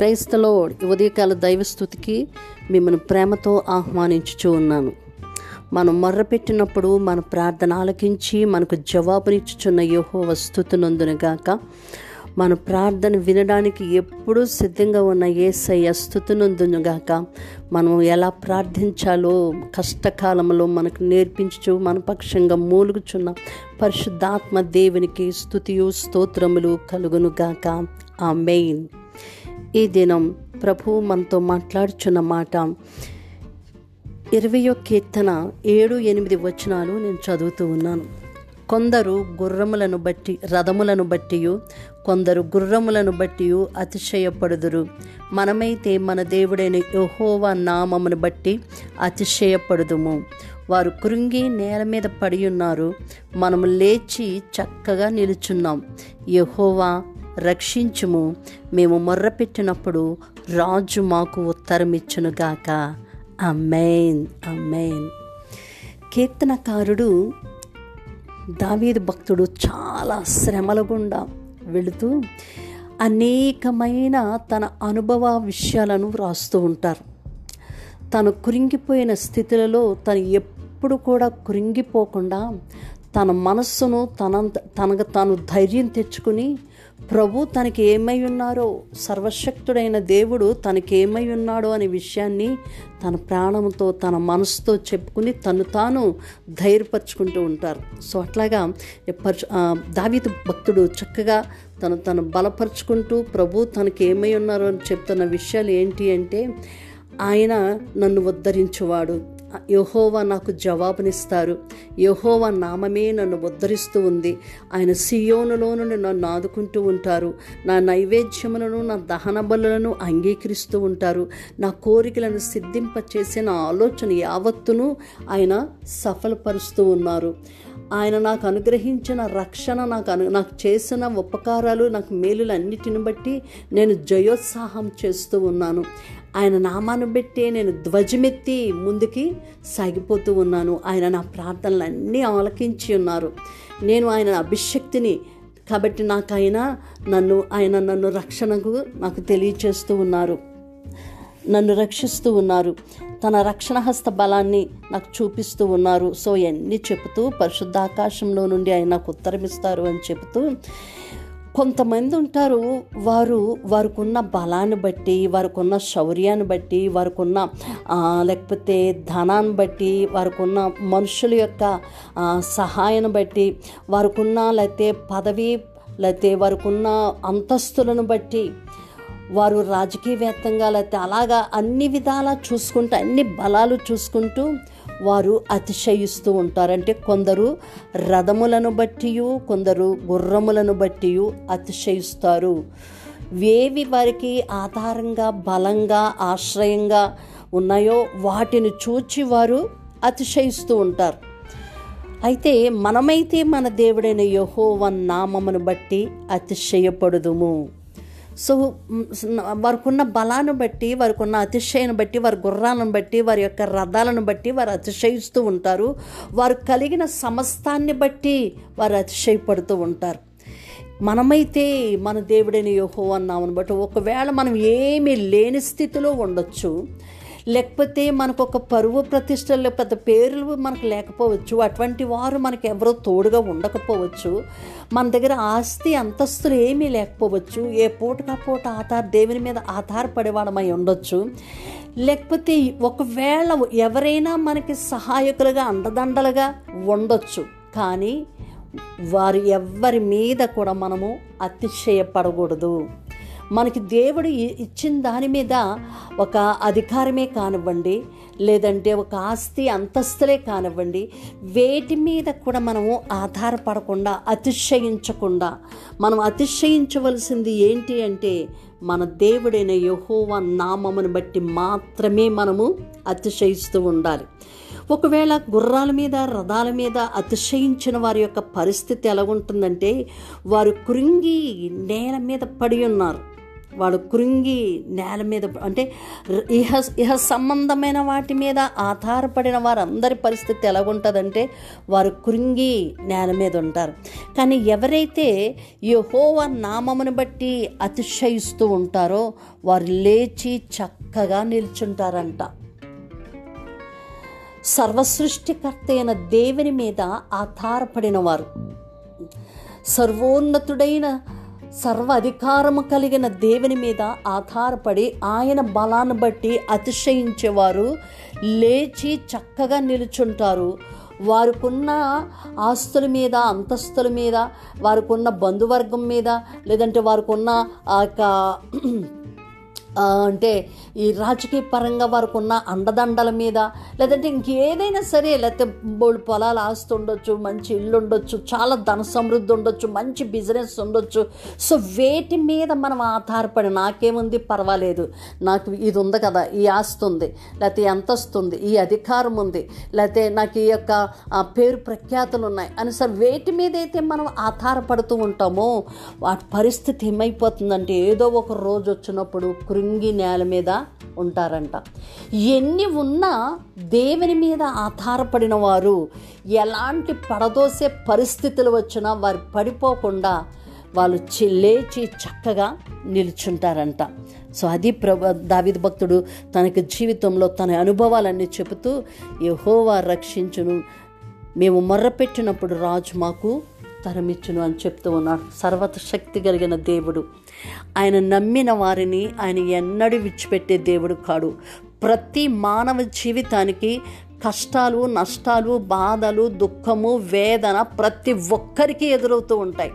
క్రైస్తలో ఉదయకాల దైవస్థుతికి మిమ్మల్ని ప్రేమతో ఆహ్వానించుచూ ఉన్నాను. మనం మొర్రపెట్టినప్పుడు మన ప్రార్థన ఆలకించి మనకు జవాబునిచ్చుచున్న యోహో స్థుతునందునుగాక మన ప్రార్థన వినడానికి ఎప్పుడూ సిద్ధంగా ఉన్న ఏసయ్య స్థుతునందునుగాక మనం ఎలా ప్రార్థించాలో కష్టకాలంలో మనకు నేర్పించు మన పక్షంగా మూలుగుచున్న పరిశుద్ధాత్మ దేవునికి స్థుతియు స్తోత్రములు కలుగునుగాక ఆ మెయిన్ ఈ దినం ప్రభు మనతో మాట్లాడుచున్న మాట. ఇరవయో కీర్తన ఏడు ఎనిమిది వచనాలు నేను చదువుతూ ఉన్నాను. కొందరు గుర్రములను బట్టి రథములను బట్టి కొందరు గుర్రములను బట్టి అతిశయపడుదురు. మనమైతే మన దేవుడైన యహోవా నామమును బట్టి అతిశయపడుదుము. వారు కృంగి నేల మీద పడి ఉన్నారు మనము లేచి చక్కగా నిలుచున్నాం. యహోవా రక్షించుము. మేము మొర్రపెట్టినప్పుడు రాజు మాకు ఉత్తరమిచ్చునుగాక అమ్మేన్ అమ్మేన్ కీర్తనకారుడు దావీదు భక్తుడు చాలా శ్రమల గుండా వెళుతూ అనేకమైన తన అనుభవ విషయాలను వ్రాస్తూ ఉంటారు. తను కురింగిపోయిన స్థితులలో తను ఎప్పుడు కూడా కురింగిపోకుండా తన మనస్సును తన తనకు తాను ధైర్యం తెచ్చుకుని ప్రభు తనకి ఏమై ఉన్నారో సర్వశక్తుడైన దేవుడు తనకి ఏమై ఉన్నాడో అనే విషయాన్ని తన ప్రాణంతో తన మనసుతో చెప్పుకుని తను తాను ధైర్యపరుచుకుంటూ ఉంటారు. సో అట్లాగా పరచు దావిత భక్తుడు చక్కగా తను తను బలపరుచుకుంటూ ప్రభు తనకి ఏమై ఉన్నారో అని చెప్తున్న విషయాలు ఏంటి అంటే ఆయన నన్ను ఉద్ధరించువాడు. యహోవా నాకు జవాబునిస్తారు. యహోవా నామమే నన్ను ఉద్ధరిస్తూ ఉంది. ఆయన సియోనులో నుండి నన్ను ఆదుకుంటూ ఉంటారు. నా నైవేద్యములను నా దహన బలులను అంగీకరిస్తూ ఉంటారు. నా కోరికలను సిద్ధింపచేసే నా ఆలోచన యావత్తును ఆయన సఫలపరుస్తూ ఉన్నారు. ఆయన నాకు అనుగ్రహించిన రక్షణ నాకు అను నాకు చేసిన ఉపకారాలు నాకు మేలులు అన్నిటిని బట్టి నేను జయోత్సాహం చేస్తూ ఉన్నాను. ఆయన నామాన్ని బట్టి నేను ధ్వజమెత్తి ముందుకి సాగిపోతూ ఉన్నాను. ఆయన నా ప్రార్థనలు అన్నీ ఆలకించి ఉన్నారు. నేను ఆయన అభిషక్తిని కాబట్టి నాకు ఆయన నన్ను ఆయన నన్ను రక్షణకు నాకు తెలియచేస్తూ ఉన్నారు. నన్ను రక్షిస్తూ ఉన్నారు. తన రక్షణ హస్త బలాన్ని నాకు చూపిస్తూ ఉన్నారు. సో ఇవన్నీ చెబుతూ పరిశుద్ధ ఆకాశంలో నుండి ఆయన నాకు ఉత్తరమిస్తారు అని చెబుతూ కొంతమంది ఉంటారు వారు వారికున్న బలాన్ని బట్టి వారికి ఉన్న శౌర్యాన్ని బట్టి వారికున్న లేకపోతే ధనాన్ని బట్టి వారికున్న మనుషుల యొక్క సహాయాన్ని బట్టి వారికి ఉన్న లేకపోతే పదవి లేకపోతే వారికి ఉన్న అంతస్తులను బట్టి వారు రాజకీయవేత్తంగా లేకపోతే అలాగా అన్ని విధాలా చూసుకుంటూ అన్ని బలాలు చూసుకుంటూ వారు అతిశయిస్తూ ఉంటారు అంటే కొందరు రథములను బట్టి కొందరు గుర్రములను బట్టి అతిశయిస్తారు. వేవి వారికి ఆధారంగా బలంగా ఆశ్రయంగా ఉన్నాయో వాటిని చూచి వారు అతిశయిస్తూ ఉంటారు. అయితే మనమైతే మన దేవుడైన యహోవన్ నామమును బట్టి అతిశయపడుదుము. సో వారికి ఉన్న బలాన్ని బట్టి వారికి ఉన్న అతిశయాన్ని బట్టి వారి గుర్రాలను బట్టి వారి యొక్క రథాలను బట్టి వారు అతిశయిస్తూ ఉంటారు. వారు కలిగిన సమస్తాన్ని బట్టి వారు అతిశయపడుతూ ఉంటారు. మనమైతే మన దేవుడైన యోహో అన్నామని బట్టి ఒకవేళ మనం ఏమీ లేని స్థితిలో ఉండొచ్చు లేకపోతే మనకు ఒక పరువు ప్రతిష్టలు పెద్ద పేర్లు మనకు లేకపోవచ్చు. అటువంటి వారు మనకు ఎవరో తోడుగా ఉండకపోవచ్చు. మన దగ్గర ఆస్తి అంతస్తులు ఏమీ లేకపోవచ్చు. ఏ పూటకా పూట ఆధార దేవుని మీద ఆధారపడేవాడమై ఉండొచ్చు. లేకపోతే ఒకవేళ ఎవరైనా మనకి సహాయకులుగా అండదండలుగా ఉండొచ్చు. కానీ వారు ఎవ్వరి మీద కూడా మనము అతిశయపడకూడదు. మనకి దేవుడు ఇచ్చిన దాని మీద ఒక అధికారమే కానివ్వండి లేదంటే ఒక ఆస్తి అంతస్తులే కానివ్వండి వేటి మీద కూడా మనము ఆధారపడకుండా అతిశయించకుండా మనం అతిశయించవలసింది ఏంటి అంటే మన దేవుడైన యహోవా నామమును బట్టి మాత్రమే మనము అతిశయిస్తూ ఉండాలి. ఒకవేళ గుర్రాల మీద రథాల మీద అతిశయించిన వారి యొక్క పరిస్థితి ఎలా ఉంటుందంటే వారు కృంగి నేల మీద పడి ఉన్నారు. వాడు కృంగి నేల మీద అంటే ఇహ ఇహ సంబంధమైన వాటి మీద ఆధారపడిన వారందరి పరిస్థితి ఎలాగుంటుందంటే వారు కృంగి నేల మీద ఉంటారు. కానీ ఎవరైతే యహోవ నామమును బట్టి అతిశయిస్తూ ఉంటారో వారు లేచి చక్కగా నిల్చుంటారంట. సర్వసృష్టికర్త అయిన దేవుని మీద ఆధారపడిన వారు. సర్వోన్నతుడైన సర్వ అధికారము కలిగిన దేవుని మీద ఆధారపడి ఆయన బలాన్ని బట్టి అతిశయించేవారు లేచి చక్కగా నిలుచుంటారు. వారికున్న ఆస్తుల మీద అంతస్తుల మీద వారికున్న బంధువర్గం మీద లేదంటే వారికున్న ఆ యొక్క అంటే ఈ రాజకీయ పరంగా వారికి ఉన్న అండదండల మీద లేదంటే ఇంకేదైనా సరే లేకపోతే బోళ్ళు పొలాలు ఆస్తు ఉండొచ్చు మంచి ఇల్లు ఉండొచ్చు చాలా ధన సమృద్ధి ఉండొచ్చు మంచి బిజినెస్ ఉండొచ్చు. సో వేటి మీద మనం ఆధారపడి నాకేముంది పర్వాలేదు. నాకు ఇది ఉంది కదా ఈ ఆస్తి ఉంది లేకపోతే ఎంత వస్తుంది ఈ అధికారం ఉంది లేకపోతే నాకు ఈ యొక్క పేరు ప్రఖ్యాతులు ఉన్నాయి అని సార్ వేటి మీద అయితే మనం ఆధారపడుతూ ఉంటామో వాటి పరిస్థితి ఏమైపోతుందంటే ఏదో ఒక రోజు వచ్చినప్పుడు కృంగి నేల మీద ఉంటారంట. ఎన్ని ఉన్నా దేవుని మీద ఆధారపడిన వారు ఎలాంటి పడదోసే పరిస్థితులు వచ్చినా వారు పడిపోకుండా వాళ్ళు లేచి చక్కగా నిల్చుంటారంట. సో అది ప్రభు దావిద భక్తుడు తనకి జీవితంలో తన అనుభవాలన్నీ చెబుతూ యహోవా రక్షించును. మేము మొర్రపెట్టినప్పుడు రాజు మాకు తరమిచ్చును అని చెప్తూ ఉన్నాడు. సర్వశక్తి కలిగిన దేవుడు. ఆయన నమ్మిన వారిని ఆయన ఎన్నడూ విడిచిపెట్టే దేవుడు కాడు. ప్రతి మానవ జీవితానికి కష్టాలు నష్టాలు బాధలు దుఃఖము వేదన ప్రతి ఒక్కరికి ఎదురవుతూ ఉంటాయి.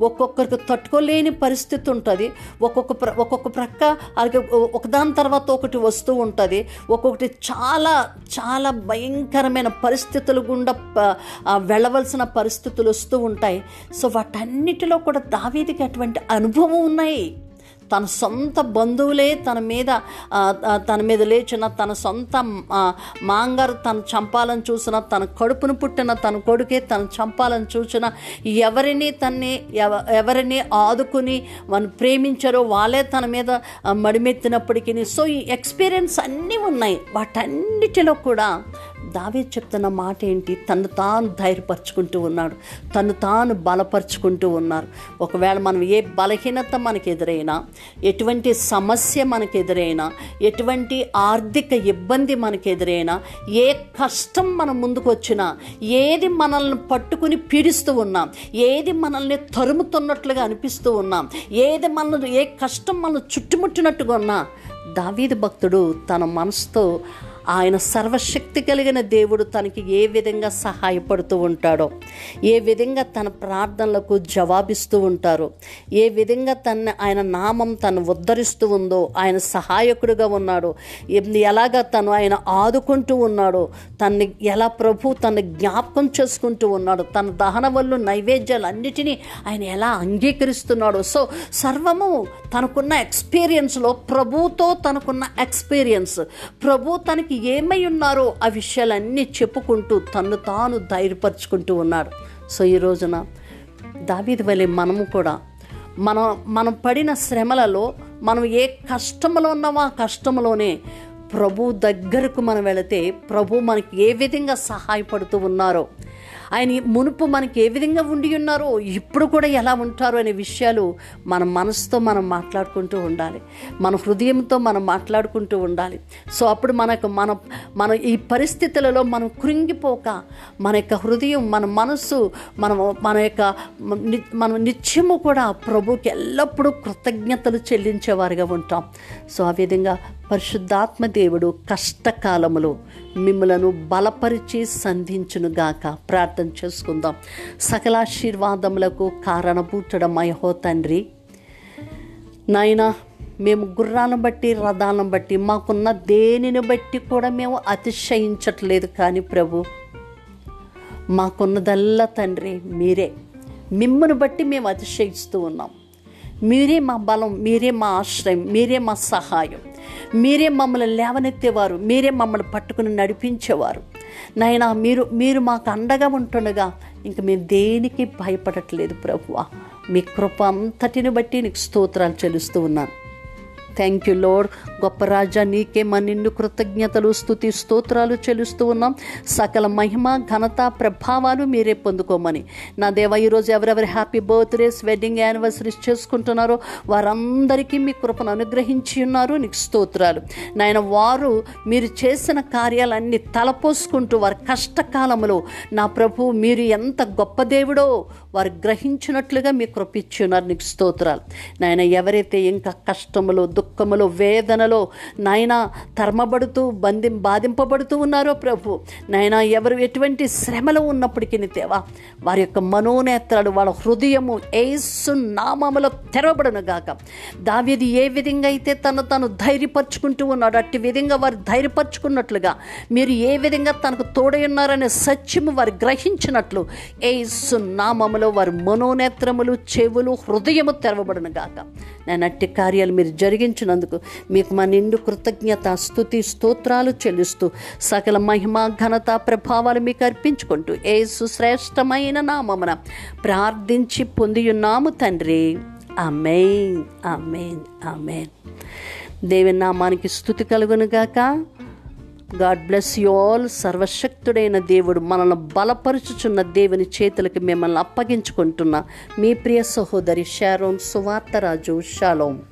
ఒక్కొక్కరికి తట్టుకోలేని పరిస్థితి ఉంటుంది. ఒక్కొక్క ప్ర ఒక్కొక్క ప్రక్క అలాగే ఒకదాని తర్వాత ఒకటి వస్తూ ఉంటుంది. ఒక్కొక్కటి చాలా చాలా భయంకరమైన పరిస్థితులు గుండా వెళ్ళవలసిన పరిస్థితులు వస్తూ ఉంటాయి. సో వాటన్నిటిలో కూడా దావీదికి అటువంటి అనుభవం ఉన్నాయి. తన సొంత బంధువులే తన మీద తన మీద లేచిన తన సొంత మాంగారు తను చంపాలని చూసిన తన కడుపును పుట్టిన తన కొడుకే తను చంపాలని చూసిన ఎవరిని తన్ని ఎవ- ఎవరిని ఆదుకుని మనం ప్రేమించారో వాళ్ళే తన మీద మడిమెత్తినప్పటికీ సో ఈ ఎక్స్పీరియన్స్ అన్నీ ఉన్నాయి. వాటన్నిటిలో కూడా దావే చెప్తున్న మాట ఏంటి? తను తాను ధైర్యపరుచుకుంటూ ఉన్నాడు. తను తాను బలపరుచుకుంటూ ఉన్నారు. ఒకవేళ మనం ఏ బలహీనత మనకు ఎదురైనా ఎటువంటి సమస్య మనకు ఎదురైనా ఎటువంటి ఆర్థిక ఇబ్బంది మనకు ఎదురైనా ఏ కష్టం మన ముందుకు వచ్చినా ఏది మనల్ని పట్టుకుని పీడిస్తూ ఉన్నాం ఏది మనల్ని తరుముతున్నట్లుగా అనిపిస్తూ ఉన్నాం ఏది మనల్ని ఏ కష్టం మనల్ని చుట్టుముట్టినట్టుగా ఉన్నా దావీదు భక్తుడు తన మనసుతో ఆయన సర్వశక్తి కలిగిన దేవుడు తనకి ఏ విధంగా సహాయపడుతూ ఉంటాడో ఏ విధంగా తన ప్రార్థనలకు జవాబిస్తూ ఉంటారో ఏ విధంగా తన ఆయన నామం తను ఉద్ధరిస్తూ ఉందో ఆయన సహాయకుడిగా ఉన్నాడో ఎలాగా ఎలాగ తను ఆయన ఆదుకుంటూ ఉన్నాడో తన్ని ఎలా ప్రభు తన జ్ఞాపకం చేసుకుంటూ ఉన్నాడు తన దహన వల్ల నైవేద్యాలు అన్నిటినీ ఆయన ఎలా అంగీకరిస్తున్నాడో. సో సర్వము తనకున్న ఎక్స్పీరియన్స్లో ప్రభుతో తనకున్న ఎక్స్పీరియన్స్ ప్రభు తనకి ఏమై ఉన్నారో ఆ విషయాలన్నీ చెప్పుకుంటూ తను తాను ధైర్యపరుచుకుంటూ ఉన్నాడు సో ఈ రోజున దావీది వలె మనము కూడా మనం మనం పడిన శ్రమలలో మనం ఏ కష్టంలో ఉన్నామో ఆ కష్టంలోనే ప్రభు దగ్గరకు మనం వెళితే ప్రభు మనకి ఏ విధంగా సహాయపడుతూ ఉన్నారో ఆయన మునుపు మనకి ఏ విధంగా ఉండి ఉన్నారో ఇప్పుడు కూడా ఎలా ఉంటారో అనే విషయాలు మన మనసుతో మనం మాట్లాడుకుంటూ ఉండాలి. మన హృదయంతో మనం మాట్లాడుకుంటూ ఉండాలి. సో అప్పుడు మనకు మన మన ఈ పరిస్థితులలో మనం కృంగిపోక మన యొక్క హృదయం మన మనస్సు మనం మన యొక్క ని- మనం నిత్యము కూడా ప్రభుకి ఎల్లప్పుడూ కృతజ్ఞతలు చెల్లించేవారుగా ఉంటాం. సో ఆ విధంగా పరిశుద్ధాత్మ దేవుడు కష్టకాలములు మిమ్మలను బలపరిచి సంధించునుగాక. ప్రార్థన చేసుకుందాం. సకలాశీర్వాదములకు కారణభూతుడ మయహో తండ్రి. నాయనా మేము గుర్రాలను బట్టి రథాలను బట్టి మాకున్న దేనిని బట్టి కూడా మేము అతిశయించట్లేదు కానీ ప్రభు మాకున్నదల్లా తండ్రి మీరే. మిమ్మను బట్టి మేము అతిశయిస్తూ ఉన్నాం. మీరే మా బలం మీరే మా ఆశ్రయం మీరే మా సహాయం. మీరే మమ్మల్ని లేవనెత్తేవారు మీరే మమ్మల్ని పట్టుకుని నడిపించేవారు. నాయనా మీరు మీరు మాకు అండగా ఉంటుండగా ఇంక మేము దేనికి భయపడట్లేదు ప్రభువ. మీ కృప అంతటిని బట్టి నీకు స్తోత్రాలు చెల్లిస్తూ ఉన్నాను. థ్యాంక్ యూ లోడ్ గొప్ప రాజా నీకే మా నిన్ను కృతజ్ఞతలు స్థుతి స్తోత్రాలు చెల్లిస్తూ ఉన్నాం. సకల మహిమ ఘనత ప్రభావాలు మీరే పొందుకోమని. నా దేవ ఈరోజు ఎవరెవరి హ్యాపీ బర్త్డేస్ వెడ్డింగ్ యానివర్సరీస్ చేసుకుంటున్నారో వారందరికీ మీ కృపను అనుగ్రహించి ఉన్నారు. నీకు స్తోత్రాలు. నాయన వారు మీరు చేసిన కార్యాలన్నీ తలపోసుకుంటూ వారి కష్టకాలంలో నా ప్రభు మీరు ఎంత గొప్ప దేవుడో వారు గ్రహించినట్లుగా మీ కృపిచ్చున్నారు నీకు స్తోత్రాలు. నాయన ఎవరైతే ఇంకా కష్టములో దుఃఖములో వేదనలో నాయన తరమబడుతూ బంధి బాధింపబడుతూ ఉన్నారో ప్రభు నాయన ఎవరు ఎటువంటి శ్రమలో ఉన్నప్పటికీ దేవా వారి యొక్క మనోనేత్రాలు వాళ్ళ హృదయము ఏసు నామములో తెరవబడను గాక. దావ్యది ఏ విధంగా అయితే తను తను ధైర్యపరుచుకుంటూ ఉన్నాడు అట్టి విధంగా వారు ధైర్యపరుచుకున్నట్లుగా మీరు ఏ విధంగా తనకు తోడై ఉన్నారనే సత్యము వారు గ్రహించినట్లు ఏసు నామములో వారి మనోనేత్రములు చెవులు హృదయము తెరవబడను గాక. నా అట్టి కార్యాలు మీరు జరిగించినందుకు మీకు మా నిండు కృతజ్ఞత స్థుతి స్తోత్రాలు చెల్లిస్తూ సకల మహిమ ఘనత ప్రభావాలు మీకు అర్పించుకుంటూ ఏ సుశ్రేష్టమైన నామమున ప్రార్థించి పొందియున్నాము తండ్రి. అమేన్ అమేన్ అమేన్ దేవుని నామానికి స్థుతి కలుగునుగాక గాడ్ బ్లెస్ యు ఆల్ సర్వశక్తుడైన దేవుడు మనల్ని బలపరుచుచున్న దేవుని చేతులకి మిమ్మల్ని అప్పగించుకుంటున్న. మీ ప్రియ సహోదరి షారోన్ సువార్తరాజు షాలోం.